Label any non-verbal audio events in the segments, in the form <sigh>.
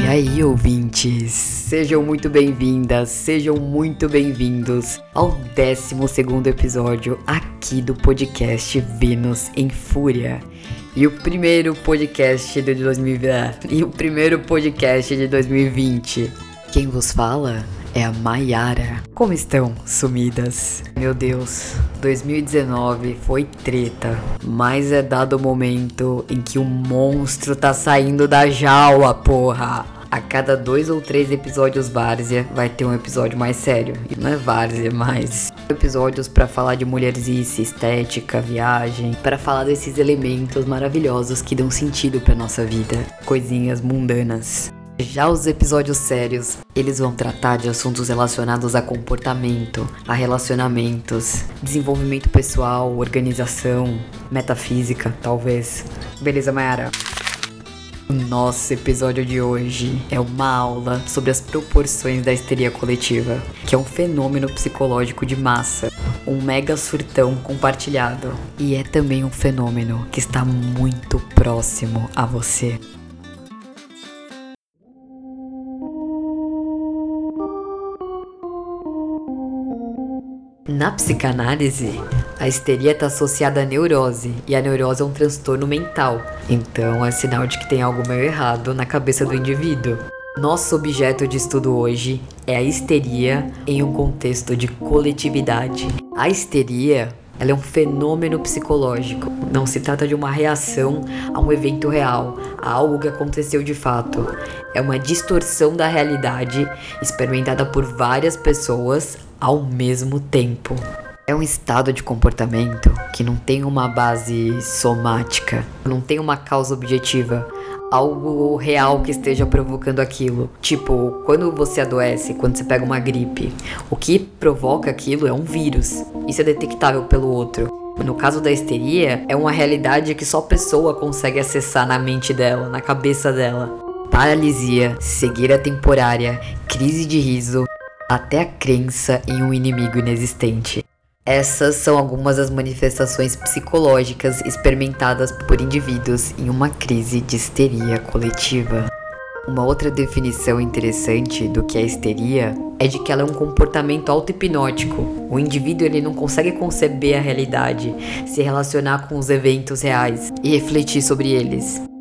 E aí, ouvintes? Sejam muito bem-vindas, sejam muito bem-vindos ao 12 episódio aqui do podcast Vênus em Fúria. E o primeiro podcast de 2020. E o primeiro podcast de 2020. Quem vos fala é a Maiara. Como estão, sumidas? Meu Deus, 2019 foi treta, mas é dado o momento em que o monstro tá saindo da jaula, porra. A cada dois ou três episódios várzea vai ter um episódio mais sério. E não é várzea, mas episódios para falar de mulherzice, estética, viagem, para falar desses elementos maravilhosos que dão sentido para nossa vida, coisinhas mundanas. Já os episódios sérios, eles vão tratar de assuntos relacionados a comportamento, a relacionamentos, desenvolvimento pessoal, organização, metafísica, talvez. Beleza, Mayara? O nosso episódio de hoje é uma aula sobre as proporções da histeria coletiva, que é um fenômeno psicológico de massa, um mega surtão compartilhado, e é também um fenômeno que está muito próximo a você. Na psicanálise, a histeria está associada à neurose, e a neurose é um transtorno mental, então é sinal de que tem algo meio errado na cabeça do indivíduo. Nosso objeto de estudo hoje é a histeria em um contexto de coletividade. A histeria ela é um fenômeno psicológico. Não se trata de uma reação a um evento real, a algo que aconteceu de fato. É uma distorção da realidade experimentada por várias pessoas ao mesmo tempo. É um estado de comportamento que não tem uma base somática, não tem uma causa objetiva, algo real que esteja provocando aquilo. Tipo, quando você adoece, quando você pega uma gripe, o que provoca aquilo é um vírus. Isso é detectável pelo outro. No caso da histeria, é uma realidade que só a pessoa consegue acessar na mente dela, na cabeça dela. Paralisia, cegueira temporária, crise de riso, até a crença em um inimigo inexistente. Essas são algumas das manifestações psicológicas experimentadas por indivíduos em uma crise de histeria coletiva. Uma outra definição interessante do que é histeria é de que ela é um comportamento auto-hipnótico. O indivíduo ele não consegue conceber a realidade, se relacionar com os eventos reais e refletir sobre eles.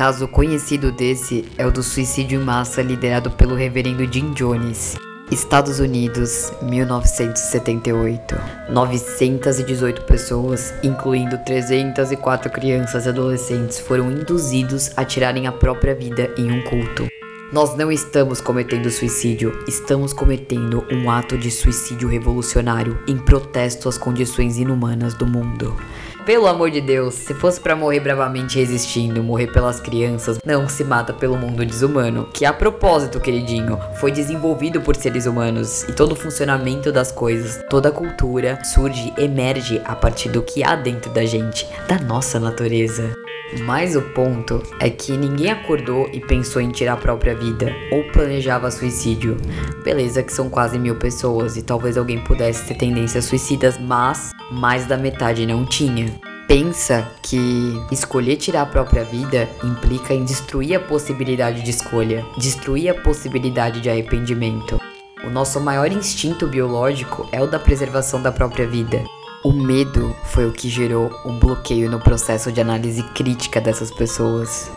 Caso conhecido desse é o do suicídio em massa liderado pelo reverendo Jim Jones. Estados Unidos, 1978. 918 pessoas, incluindo 304 crianças e adolescentes, foram induzidos a tirarem a própria vida em um culto. Nós não estamos cometendo suicídio, estamos cometendo um ato de suicídio revolucionário em protesto às condições inumanas do mundo. Pelo amor de Deus, se fosse para morrer bravamente resistindo, morrer pelas crianças, não se mata pelo mundo desumano, que a propósito, queridinho, foi desenvolvido por seres humanos e todo o funcionamento das coisas, toda a cultura surge, emerge a partir do que há dentro da gente, da nossa natureza. Mas o ponto é que ninguém acordou e pensou em tirar a própria vida ou planejava suicídio. Beleza, que são quase mil pessoas e talvez alguém pudesse ter tendências suicidas, mas mais da metade não tinha. Pensa que escolher tirar a própria vida implica em destruir a possibilidade de escolha, destruir a possibilidade de arrependimento. O nosso maior instinto biológico é o da preservação da própria vida. O medo foi o que gerou um bloqueio no processo de análise crítica dessas pessoas.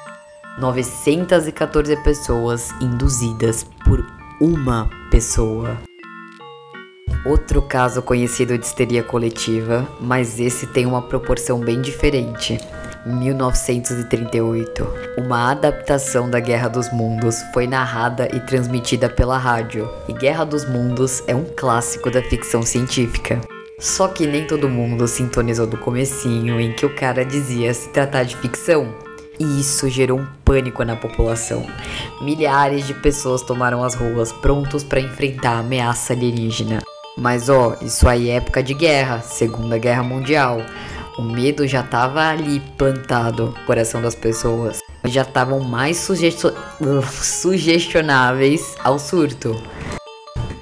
914 pessoas induzidas por uma pessoa. Outro caso conhecido de histeria coletiva, mas esse tem uma proporção bem diferente. 1938. Uma adaptação da Guerra dos Mundos foi narrada e transmitida pela rádio. E Guerra dos Mundos é um clássico da ficção científica. Só que nem todo mundo sintonizou do comecinho em que o cara dizia se tratar de ficção. E isso gerou um pânico na população. Milhares de pessoas tomaram as ruas prontos para enfrentar a ameaça alienígena. Mas ó, isso aí é época de guerra, Segunda Guerra Mundial. O medo já estava ali plantado no coração das pessoas. Já estavam mais sugesto <laughs> sugestionáveis ao surto.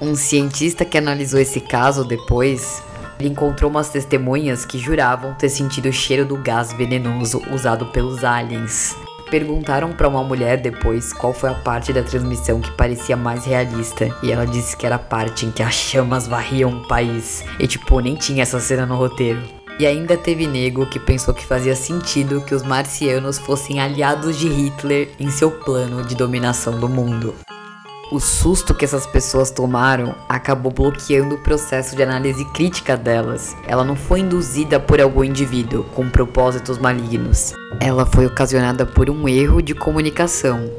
Um cientista que analisou esse caso depois Ele encontrou umas testemunhas que juravam ter sentido o cheiro do gás venenoso usado pelos aliens. Perguntaram para uma mulher depois qual foi a parte da transmissão que parecia mais realista, e ela disse que era a parte em que as chamas varriam o país. E tipo, nem tinha essa cena no roteiro. E ainda teve nego que pensou que fazia sentido que os marcianos fossem aliados de Hitler em seu plano de dominação do mundo. O susto que essas pessoas tomaram acabou bloqueando o processo de análise crítica delas. Ela não foi induzida por algum indivíduo com propósitos malignos. Ela foi ocasionada por um erro de comunicação.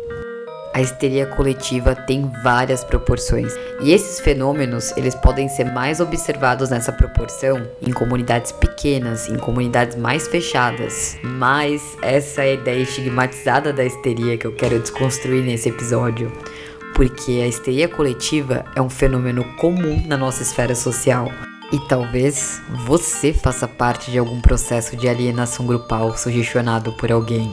A histeria coletiva tem várias proporções, e esses fenômenos, eles podem ser mais observados nessa proporção em comunidades pequenas, em comunidades mais fechadas. Mas essa é a ideia estigmatizada da histeria que eu quero desconstruir nesse episódio porque a histeria coletiva é um fenômeno comum na nossa esfera social. E talvez você faça parte de algum processo de alienação grupal sugestionado por alguém.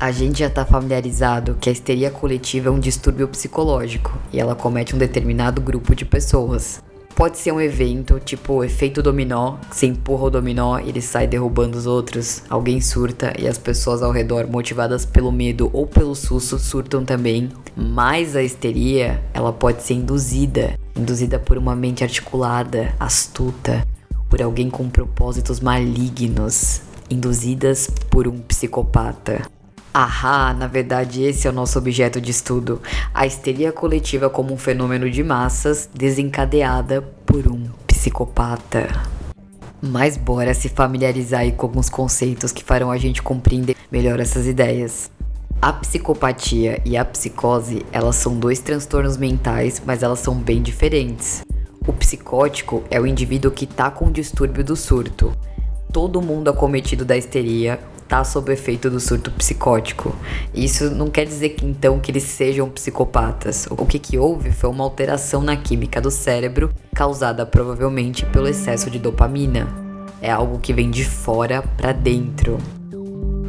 A gente já está familiarizado que a histeria coletiva é um distúrbio psicológico e ela comete um determinado grupo de pessoas. Pode ser um evento, tipo efeito dominó, você empurra o dominó ele sai derrubando os outros. Alguém surta e as pessoas ao redor, motivadas pelo medo ou pelo susto, surtam também. Mas a histeria, ela pode ser induzida induzida por uma mente articulada, astuta, por alguém com propósitos malignos, induzidas por um psicopata. Ahá, na verdade esse é o nosso objeto de estudo, a histeria coletiva como um fenômeno de massas desencadeada por um psicopata. Mas bora se familiarizar aí com alguns conceitos que farão a gente compreender melhor essas ideias. A psicopatia e a psicose, elas são dois transtornos mentais, mas elas são bem diferentes. O psicótico é o indivíduo que tá com o distúrbio do surto. Todo mundo acometido da histeria está sob efeito do surto psicótico. Isso não quer dizer que então que eles sejam psicopatas. O que, que houve foi uma alteração na química do cérebro causada provavelmente pelo excesso de dopamina. É algo que vem de fora para dentro.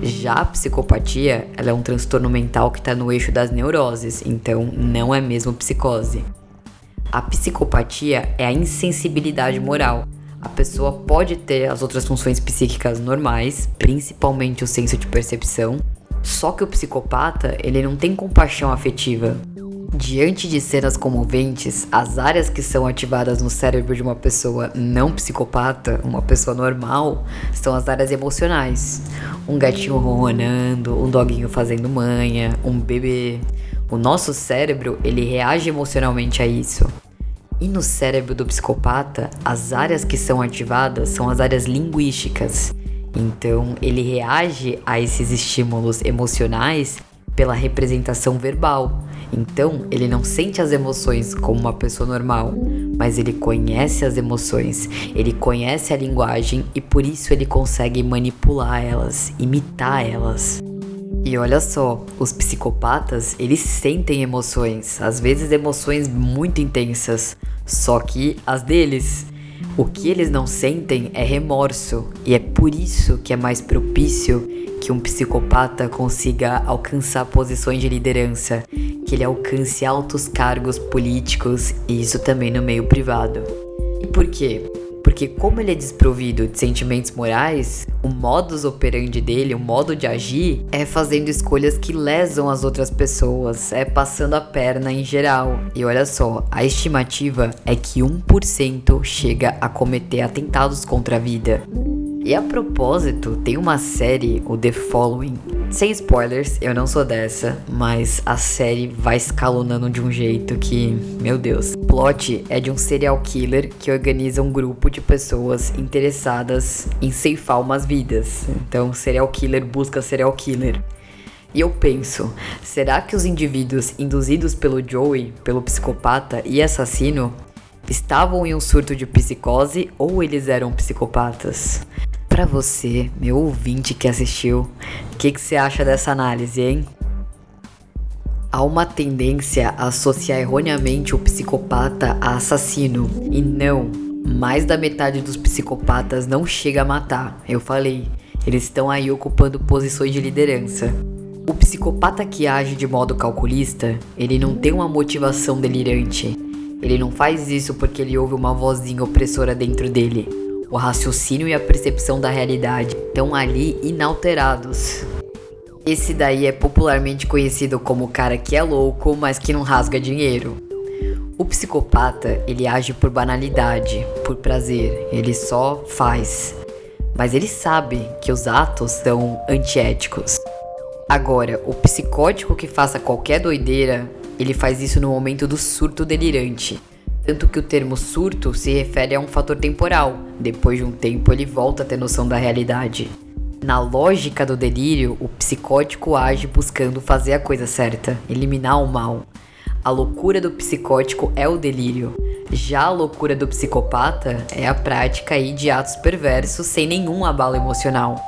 Já a psicopatia, ela é um transtorno mental que está no eixo das neuroses, então não é mesmo psicose. A psicopatia é a insensibilidade moral, a pessoa pode ter as outras funções psíquicas normais, principalmente o senso de percepção, só que o psicopata, ele não tem compaixão afetiva. Diante de cenas comoventes, as áreas que são ativadas no cérebro de uma pessoa não psicopata, uma pessoa normal, são as áreas emocionais. Um gatinho ronronando, um doguinho fazendo manha, um bebê. O nosso cérebro, ele reage emocionalmente a isso. E no cérebro do psicopata, as áreas que são ativadas são as áreas linguísticas. Então, ele reage a esses estímulos emocionais pela representação verbal. Então, ele não sente as emoções como uma pessoa normal, mas ele conhece as emoções, ele conhece a linguagem e por isso ele consegue manipular elas, imitar elas. E olha só, os psicopatas, eles sentem emoções, às vezes emoções muito intensas, só que as deles. O que eles não sentem é remorso, e é por isso que é mais propício que um psicopata consiga alcançar posições de liderança, que ele alcance altos cargos políticos e isso também no meio privado. E por quê? Porque como ele é desprovido de sentimentos morais, o modus operandi dele, o modo de agir, é fazendo escolhas que lesam as outras pessoas, é passando a perna em geral. E olha só, a estimativa é que 1% chega a cometer atentados contra a vida. E a propósito, tem uma série, o The Following. Sem spoilers, eu não sou dessa, mas a série vai escalonando de um jeito que, meu Deus. O plot é de um serial killer que organiza um grupo de pessoas interessadas em ceifar umas vidas. Então, serial killer busca serial killer. E eu penso, será que os indivíduos induzidos pelo Joey, pelo psicopata e assassino, estavam em um surto de psicose ou eles eram psicopatas? Para você, meu ouvinte que assistiu, o que, que você acha dessa análise, hein? Há uma tendência a associar erroneamente o psicopata a assassino. E não, mais da metade dos psicopatas não chega a matar. Eu falei, eles estão aí ocupando posições de liderança. O psicopata que age de modo calculista, ele não tem uma motivação delirante. Ele não faz isso porque ele ouve uma vozinha opressora dentro dele. O raciocínio e a percepção da realidade estão ali inalterados. Esse daí é popularmente conhecido como o cara que é louco, mas que não rasga dinheiro. O psicopata, ele age por banalidade, por prazer, ele só faz. Mas ele sabe que os atos são antiéticos. Agora, o psicótico que faça qualquer doideira, ele faz isso no momento do surto delirante. Tanto que o termo surto se refere a um fator temporal. Depois de um tempo, ele volta a ter noção da realidade. Na lógica do delírio, o psicótico age buscando fazer a coisa certa, eliminar o mal. A loucura do psicótico é o delírio. Já a loucura do psicopata é a prática de atos perversos sem nenhum abalo emocional.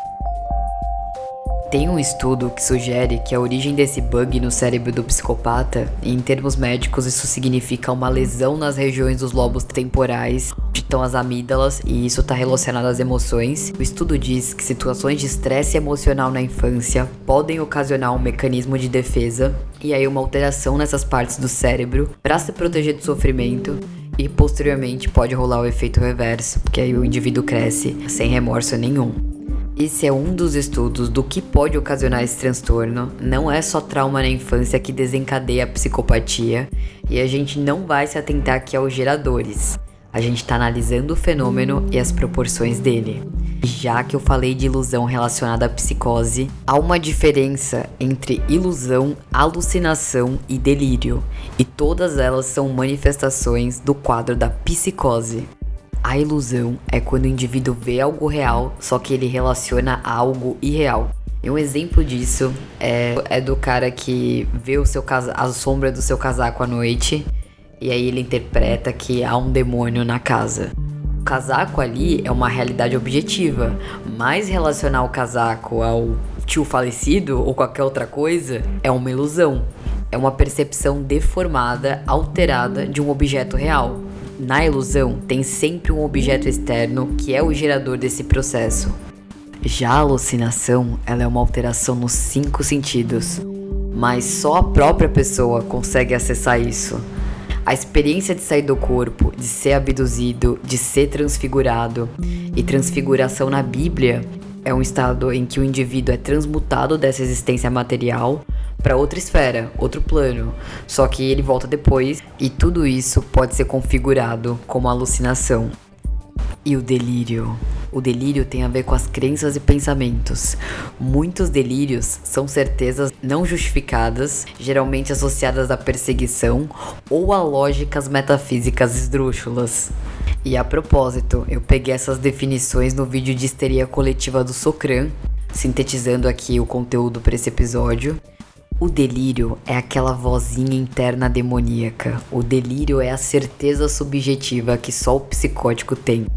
Tem um estudo que sugere que a origem desse bug no cérebro do psicopata, em termos médicos, isso significa uma lesão nas regiões dos lobos temporais, onde estão as amígdalas, e isso está relacionado às emoções. O estudo diz que situações de estresse emocional na infância podem ocasionar um mecanismo de defesa e aí uma alteração nessas partes do cérebro para se proteger do sofrimento. E posteriormente pode rolar o efeito reverso, porque aí o indivíduo cresce sem remorso nenhum. Esse é um dos estudos do que pode ocasionar esse transtorno. Não é só trauma na infância que desencadeia a psicopatia, e a gente não vai se atentar aqui aos geradores. A gente está analisando o fenômeno e as proporções dele. Já que eu falei de ilusão relacionada à psicose, há uma diferença entre ilusão, alucinação e delírio, e todas elas são manifestações do quadro da psicose. A ilusão é quando o indivíduo vê algo real, só que ele relaciona a algo irreal. E um exemplo disso é, é do cara que vê o seu a sombra do seu casaco à noite e aí ele interpreta que há um demônio na casa. O casaco ali é uma realidade objetiva, mas relacionar o casaco ao tio falecido ou qualquer outra coisa é uma ilusão. É uma percepção deformada, alterada de um objeto real. Na ilusão, tem sempre um objeto externo que é o gerador desse processo. Já a alucinação, ela é uma alteração nos cinco sentidos, mas só a própria pessoa consegue acessar isso. A experiência de sair do corpo, de ser abduzido, de ser transfigurado. E transfiguração na Bíblia é um estado em que o indivíduo é transmutado dessa existência material para outra esfera, outro plano. Só que ele volta depois e tudo isso pode ser configurado como alucinação. E o delírio? O delírio tem a ver com as crenças e pensamentos. Muitos delírios são certezas não justificadas, geralmente associadas à perseguição ou a lógicas metafísicas esdrúxulas. E a propósito, eu peguei essas definições no vídeo de histeria coletiva do Socran, sintetizando aqui o conteúdo para esse episódio. O delírio é aquela vozinha interna demoníaca. O delírio é a certeza subjetiva que só o psicótico tem.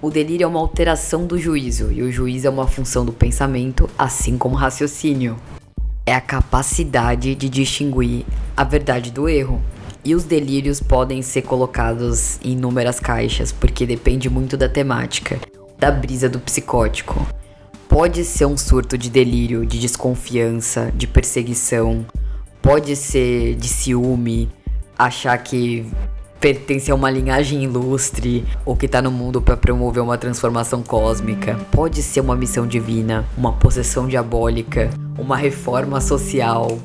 O delírio é uma alteração do juízo, e o juízo é uma função do pensamento, assim como o raciocínio. É a capacidade de distinguir a verdade do erro. E os delírios podem ser colocados em inúmeras caixas, porque depende muito da temática, da brisa do psicótico pode ser um surto de delírio, de desconfiança, de perseguição, pode ser de ciúme, achar que pertence a uma linhagem ilustre ou que tá no mundo para promover uma transformação cósmica. Pode ser uma missão divina, uma possessão diabólica, uma reforma social,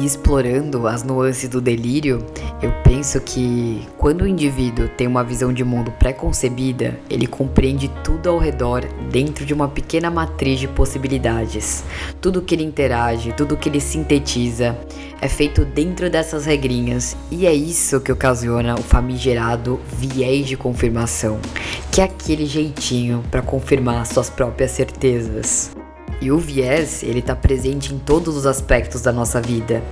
E explorando as nuances do delírio, eu penso que quando o indivíduo tem uma visão de mundo pré-concebida, ele compreende tudo ao redor dentro de uma pequena matriz de possibilidades. Tudo que ele interage, tudo que ele sintetiza é feito dentro dessas regrinhas, e é isso que ocasiona o famigerado viés de confirmação, que é aquele jeitinho para confirmar suas próprias certezas. E o viés, ele tá presente em todos os aspectos da nossa vida.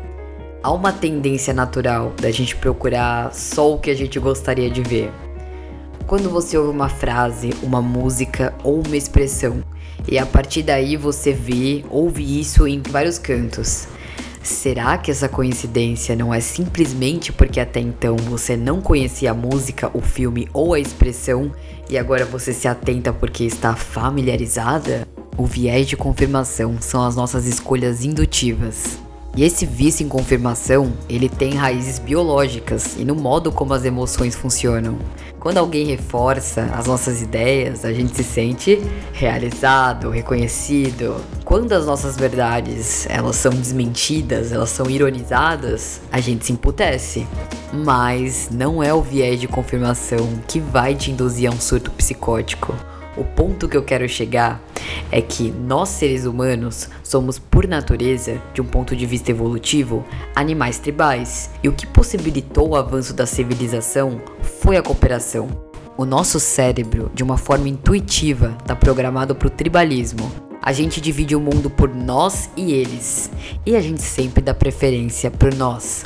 Há uma tendência natural da gente procurar só o que a gente gostaria de ver. Quando você ouve uma frase, uma música ou uma expressão, e a partir daí você vê, ouve isso em vários cantos. Será que essa coincidência não é simplesmente porque até então você não conhecia a música, o filme ou a expressão e agora você se atenta porque está familiarizada? O viés de confirmação são as nossas escolhas indutivas. E esse vício em confirmação, ele tem raízes biológicas e no modo como as emoções funcionam. Quando alguém reforça as nossas ideias, a gente se sente realizado, reconhecido. Quando as nossas verdades, elas são desmentidas, elas são ironizadas, a gente se emputece. Mas não é o viés de confirmação que vai te induzir a um surto psicótico. O ponto que eu quero chegar é que nós seres humanos somos, por natureza, de um ponto de vista evolutivo, animais tribais. E o que possibilitou o avanço da civilização foi a cooperação. O nosso cérebro, de uma forma intuitiva, está programado para o tribalismo. A gente divide o mundo por nós e eles, e a gente sempre dá preferência por nós.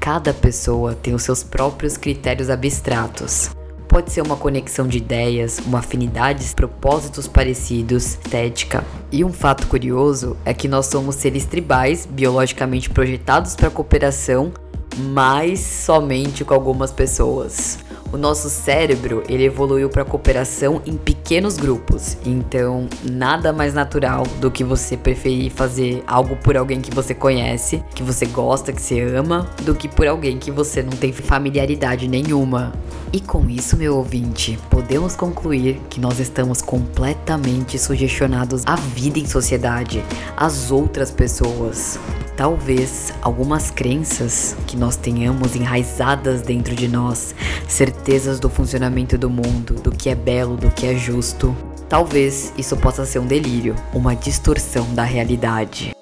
Cada pessoa tem os seus próprios critérios abstratos. Pode ser uma conexão de ideias, uma afinidade, propósitos parecidos, estética. E um fato curioso é que nós somos seres tribais, biologicamente projetados para cooperação, mas somente com algumas pessoas. O nosso cérebro, ele evoluiu para cooperação em pequenos grupos. Então, nada mais natural do que você preferir fazer algo por alguém que você conhece, que você gosta, que você ama, do que por alguém que você não tem familiaridade nenhuma. E com isso, meu ouvinte, podemos concluir que nós estamos completamente sugestionados à vida em sociedade, às outras pessoas. Talvez algumas crenças que nós tenhamos enraizadas dentro de nós, certezas do funcionamento do mundo, do que é belo, do que é justo. Talvez isso possa ser um delírio, uma distorção da realidade.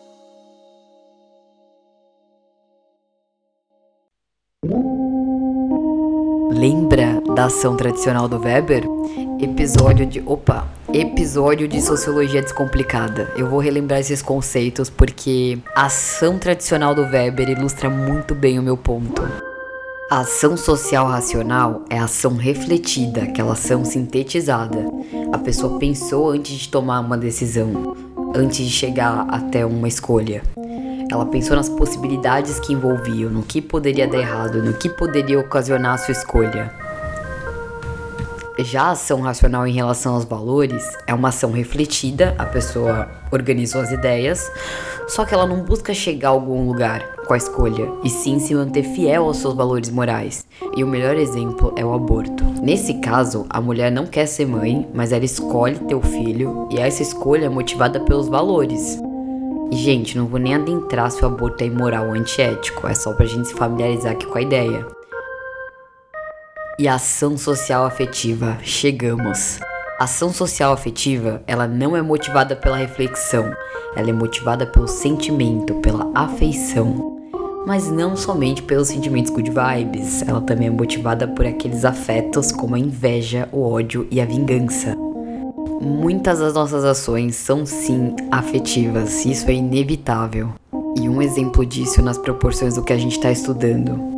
Lembra da ação tradicional do Weber? Episódio de. Opa! episódio de Sociologia Descomplicada. Eu vou relembrar esses conceitos porque a ação tradicional do Weber ilustra muito bem o meu ponto. A ação social racional é a ação refletida, aquela ação sintetizada. A pessoa pensou antes de tomar uma decisão, antes de chegar até uma escolha. Ela pensou nas possibilidades que envolviam, no que poderia dar errado, no que poderia ocasionar a sua escolha. Já a ação racional em relação aos valores é uma ação refletida, a pessoa organizou as ideias, só que ela não busca chegar a algum lugar com a escolha, e sim se manter fiel aos seus valores morais. E o melhor exemplo é o aborto. Nesse caso, a mulher não quer ser mãe, mas ela escolhe ter o filho, e essa escolha é motivada pelos valores. E, gente, não vou nem adentrar se o aborto é imoral ou antiético, é só pra gente se familiarizar aqui com a ideia e ação social afetiva. Chegamos. Ação social afetiva, ela não é motivada pela reflexão, ela é motivada pelo sentimento, pela afeição. Mas não somente pelos sentimentos good vibes, ela também é motivada por aqueles afetos como a inveja, o ódio e a vingança. Muitas das nossas ações são sim afetivas, isso é inevitável. E um exemplo disso nas proporções do que a gente está estudando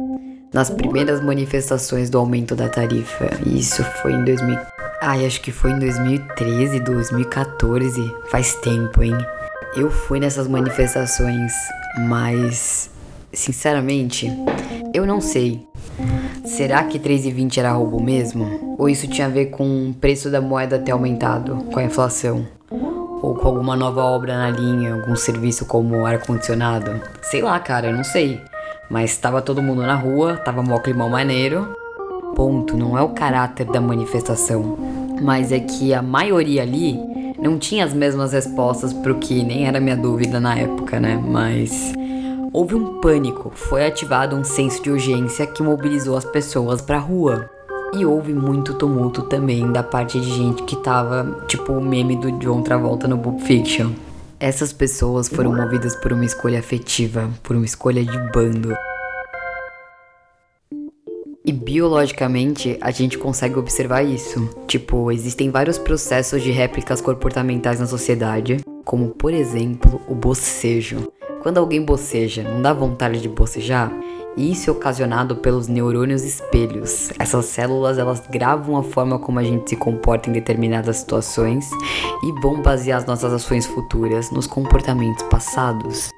nas primeiras manifestações do aumento da tarifa. Isso foi em 2000. Ai, acho que foi em 2013, 2014. Faz tempo, hein? Eu fui nessas manifestações, mas sinceramente, eu não sei. Será que 3,20 era roubo mesmo? Ou isso tinha a ver com o preço da moeda ter aumentado com a inflação? Ou com alguma nova obra na linha, algum serviço como ar-condicionado? Sei lá, cara, eu não sei. Mas estava todo mundo na rua, tava mó climão maneiro. Ponto, não é o caráter da manifestação, mas é que a maioria ali não tinha as mesmas respostas pro que nem era minha dúvida na época, né? Mas houve um pânico, foi ativado um senso de urgência que mobilizou as pessoas pra rua. E houve muito tumulto também da parte de gente que tava, tipo o meme do John Travolta no Pulp Fiction. Essas pessoas foram movidas por uma escolha afetiva, por uma escolha de bando. E biologicamente a gente consegue observar isso. Tipo, existem vários processos de réplicas comportamentais na sociedade, como por exemplo o bocejo. Quando alguém boceja, não dá vontade de bocejar? Isso é ocasionado pelos neurônios espelhos. Essas células elas gravam a forma como a gente se comporta em determinadas situações e vão basear as nossas ações futuras nos comportamentos passados.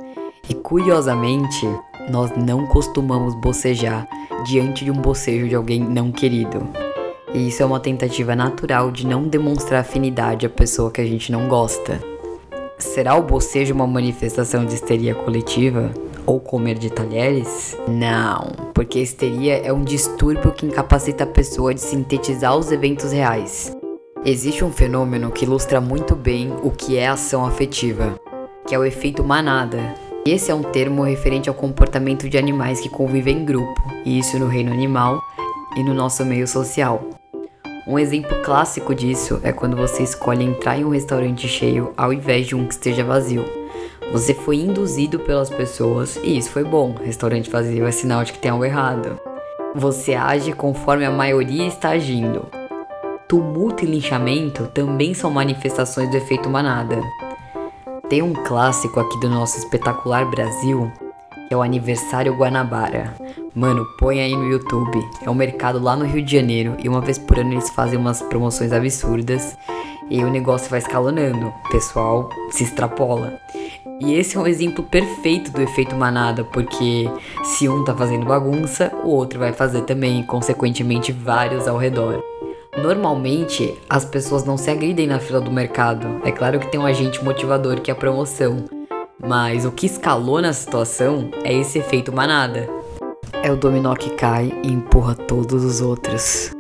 E curiosamente, nós não costumamos bocejar diante de um bocejo de alguém não querido. E isso é uma tentativa natural de não demonstrar afinidade à pessoa que a gente não gosta. Será o bocejo uma manifestação de histeria coletiva? Ou comer de talheres? Não, porque a histeria é um distúrbio que incapacita a pessoa de sintetizar os eventos reais. Existe um fenômeno que ilustra muito bem o que é ação afetiva, que é o efeito manada. Esse é um termo referente ao comportamento de animais que convivem em grupo, e isso no reino animal e no nosso meio social. Um exemplo clássico disso é quando você escolhe entrar em um restaurante cheio ao invés de um que esteja vazio. Você foi induzido pelas pessoas e isso foi bom. Restaurante vazio é sinal de que tem algo errado. Você age conforme a maioria está agindo. Tumulto e linchamento também são manifestações do efeito manada. Tem um clássico aqui do nosso espetacular Brasil, é o Aniversário Guanabara. Mano, põe aí no YouTube. É um mercado lá no Rio de Janeiro e uma vez por ano eles fazem umas promoções absurdas e o negócio vai escalonando. O pessoal se extrapola. E esse é um exemplo perfeito do efeito manada, porque se um tá fazendo bagunça, o outro vai fazer também, e consequentemente vários ao redor. Normalmente, as pessoas não se agridem na fila do mercado. É claro que tem um agente motivador que é a promoção. Mas o que escalou na situação é esse efeito manada. É o dominó que cai e empurra todos os outros.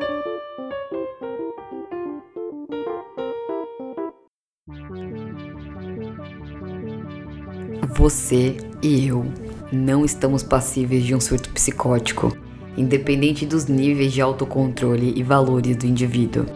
Você e eu não estamos passíveis de um surto psicótico, independente dos níveis de autocontrole e valores do indivíduo.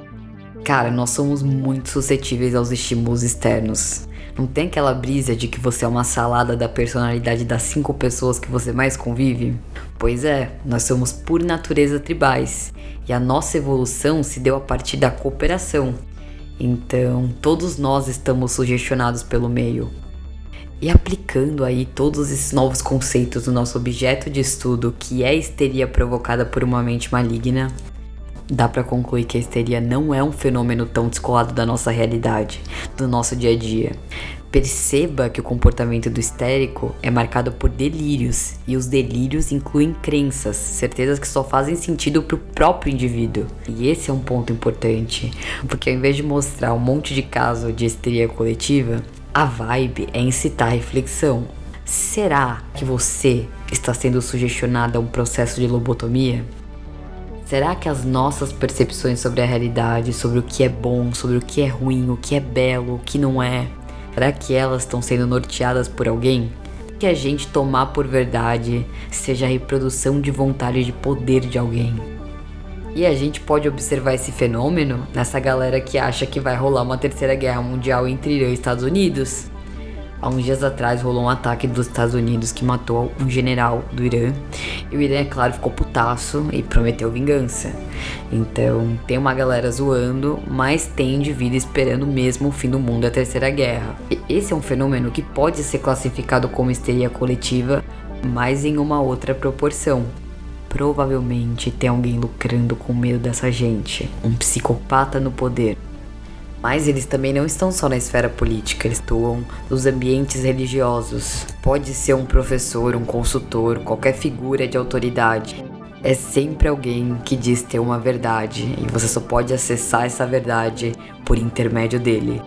Cara, nós somos muito suscetíveis aos estímulos externos. Não tem aquela brisa de que você é uma salada da personalidade das cinco pessoas que você mais convive? Pois é, nós somos por natureza tribais e a nossa evolução se deu a partir da cooperação. Então, todos nós estamos sugestionados pelo meio. E aplicando aí todos esses novos conceitos no nosso objeto de estudo, que é a histeria provocada por uma mente maligna, dá para concluir que a histeria não é um fenômeno tão descolado da nossa realidade, do nosso dia a dia. Perceba que o comportamento do histérico é marcado por delírios, e os delírios incluem crenças, certezas que só fazem sentido para o próprio indivíduo. E esse é um ponto importante, porque ao invés de mostrar um monte de caso de histeria coletiva, a vibe é incitar a reflexão. Será que você está sendo sugestionado a um processo de lobotomia? Será que as nossas percepções sobre a realidade, sobre o que é bom, sobre o que é ruim, o que é belo, o que não é, será que elas estão sendo norteadas por alguém? Que a gente tomar por verdade seja a reprodução de vontade de poder de alguém. E a gente pode observar esse fenômeno nessa galera que acha que vai rolar uma terceira guerra mundial entre Irã e Estados Unidos. Há uns dias atrás rolou um ataque dos Estados Unidos que matou um general do Irã. E o Irã, é claro, ficou putaço e prometeu vingança. Então tem uma galera zoando, mas tem indivíduo esperando mesmo o fim do mundo e a terceira guerra. E esse é um fenômeno que pode ser classificado como histeria coletiva, mas em uma outra proporção. Provavelmente tem alguém lucrando com medo dessa gente, um psicopata no poder. Mas eles também não estão só na esfera política, eles atuam nos ambientes religiosos. Pode ser um professor, um consultor, qualquer figura de autoridade. É sempre alguém que diz ter uma verdade e você só pode acessar essa verdade por intermédio dele.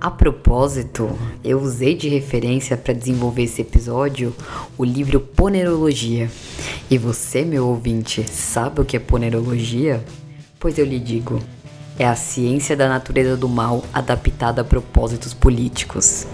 A propósito, eu usei de referência para desenvolver esse episódio o livro Ponerologia. E você, meu ouvinte, sabe o que é ponerologia? Pois eu lhe digo: é a ciência da natureza do mal adaptada a propósitos políticos.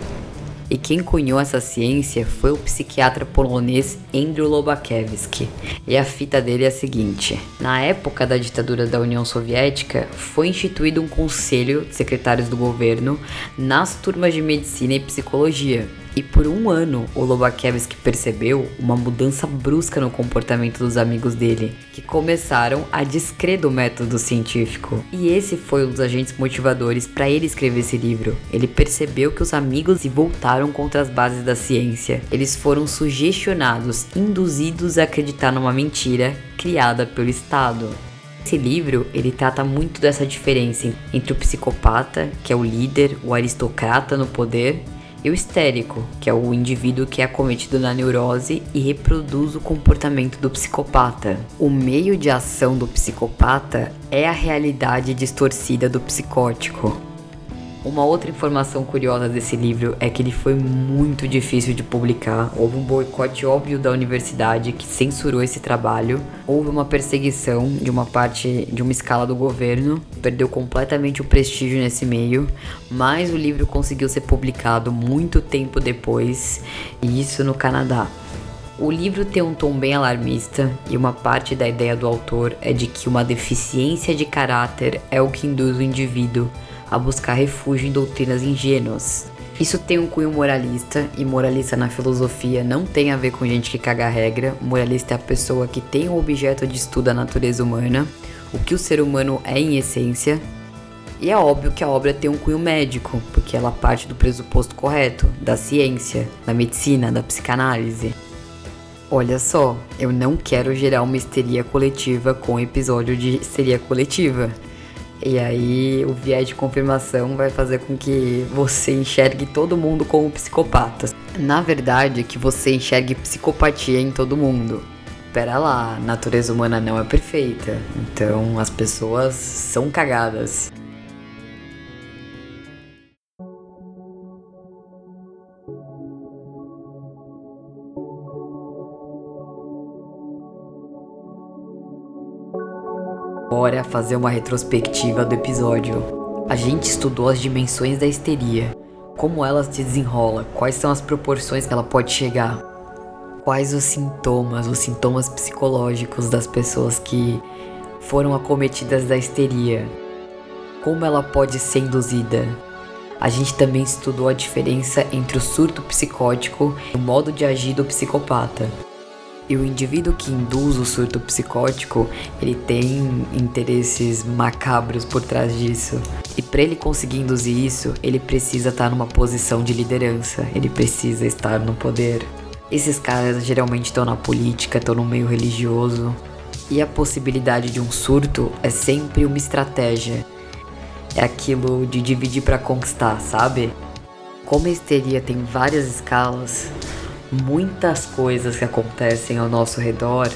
E quem cunhou essa ciência foi o psiquiatra polonês Andrew Lobachevsky. E a fita dele é a seguinte: na época da ditadura da União Soviética, foi instituído um conselho de secretários do governo nas turmas de medicina e psicologia e por um ano, o Lobachevsky percebeu uma mudança brusca no comportamento dos amigos dele, que começaram a descrer do método científico. E esse foi um dos agentes motivadores para ele escrever esse livro. Ele percebeu que os amigos se voltaram contra as bases da ciência. Eles foram sugestionados, induzidos a acreditar numa mentira criada pelo Estado. Esse livro, ele trata muito dessa diferença entre o psicopata, que é o líder, o aristocrata no poder, e o histérico, que é o indivíduo que é acometido na neurose e reproduz o comportamento do psicopata. O meio de ação do psicopata é a realidade distorcida do psicótico. Uma outra informação curiosa desse livro é que ele foi muito difícil de publicar. Houve um boicote óbvio da universidade que censurou esse trabalho. Houve uma perseguição de uma parte de uma escala do governo, perdeu completamente o prestígio nesse meio, mas o livro conseguiu ser publicado muito tempo depois, e isso no Canadá. O livro tem um tom bem alarmista e uma parte da ideia do autor é de que uma deficiência de caráter é o que induz o indivíduo a buscar refúgio em doutrinas ingênuas. Isso tem um cunho moralista, e moralista na filosofia não tem a ver com gente que caga a regra. Moralista é a pessoa que tem o objeto de estudo da natureza humana, o que o ser humano é em essência. E é óbvio que a obra tem um cunho médico, porque ela parte do pressuposto correto, da ciência, da medicina, da psicanálise. Olha só, eu não quero gerar uma histeria coletiva com episódio de histeria coletiva. E aí o viés de confirmação vai fazer com que você enxergue todo mundo como psicopata. Na verdade, que você enxergue psicopatia em todo mundo. Pera lá, a natureza humana não é perfeita, então as pessoas são cagadas. Bora fazer uma retrospectiva do episódio. A gente estudou as dimensões da histeria, como ela se desenrola, quais são as proporções que ela pode chegar, quais os sintomas, os sintomas psicológicos das pessoas que foram acometidas da histeria, como ela pode ser induzida. A gente também estudou a diferença entre o surto psicótico e o modo de agir do psicopata. E o indivíduo que induz o surto psicótico, ele tem interesses macabros por trás disso. E para ele conseguir induzir isso, ele precisa estar numa posição de liderança, ele precisa estar no poder. Esses caras geralmente estão na política, estão no meio religioso. E a possibilidade de um surto é sempre uma estratégia. É aquilo de dividir para conquistar, sabe? Como a histeria tem várias escalas, muitas coisas que acontecem ao nosso redor,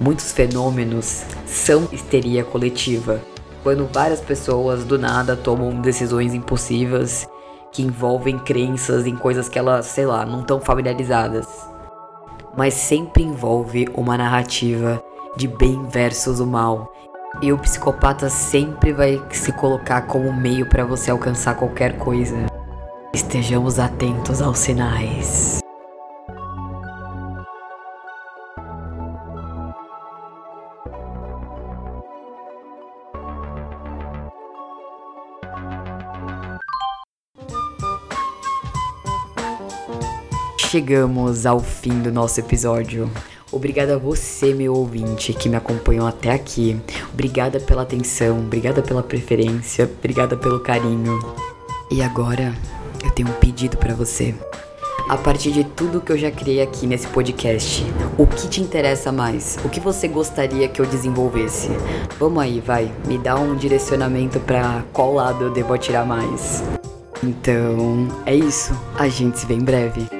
muitos fenômenos, são histeria coletiva. Quando várias pessoas do nada tomam decisões impossíveis que envolvem crenças em coisas que elas, sei lá, não estão familiarizadas. Mas sempre envolve uma narrativa de bem versus o mal. E o psicopata sempre vai se colocar como meio para você alcançar qualquer coisa. Estejamos atentos aos sinais. Chegamos ao fim do nosso episódio. Obrigada a você, meu ouvinte, que me acompanhou até aqui. Obrigada pela atenção, obrigada pela preferência, obrigada pelo carinho. E agora, eu tenho um pedido para você. A partir de tudo que eu já criei aqui nesse podcast, o que te interessa mais? O que você gostaria que eu desenvolvesse? Vamos aí, vai, me dá um direcionamento para qual lado eu devo atirar mais. Então, é isso. A gente se vê em breve.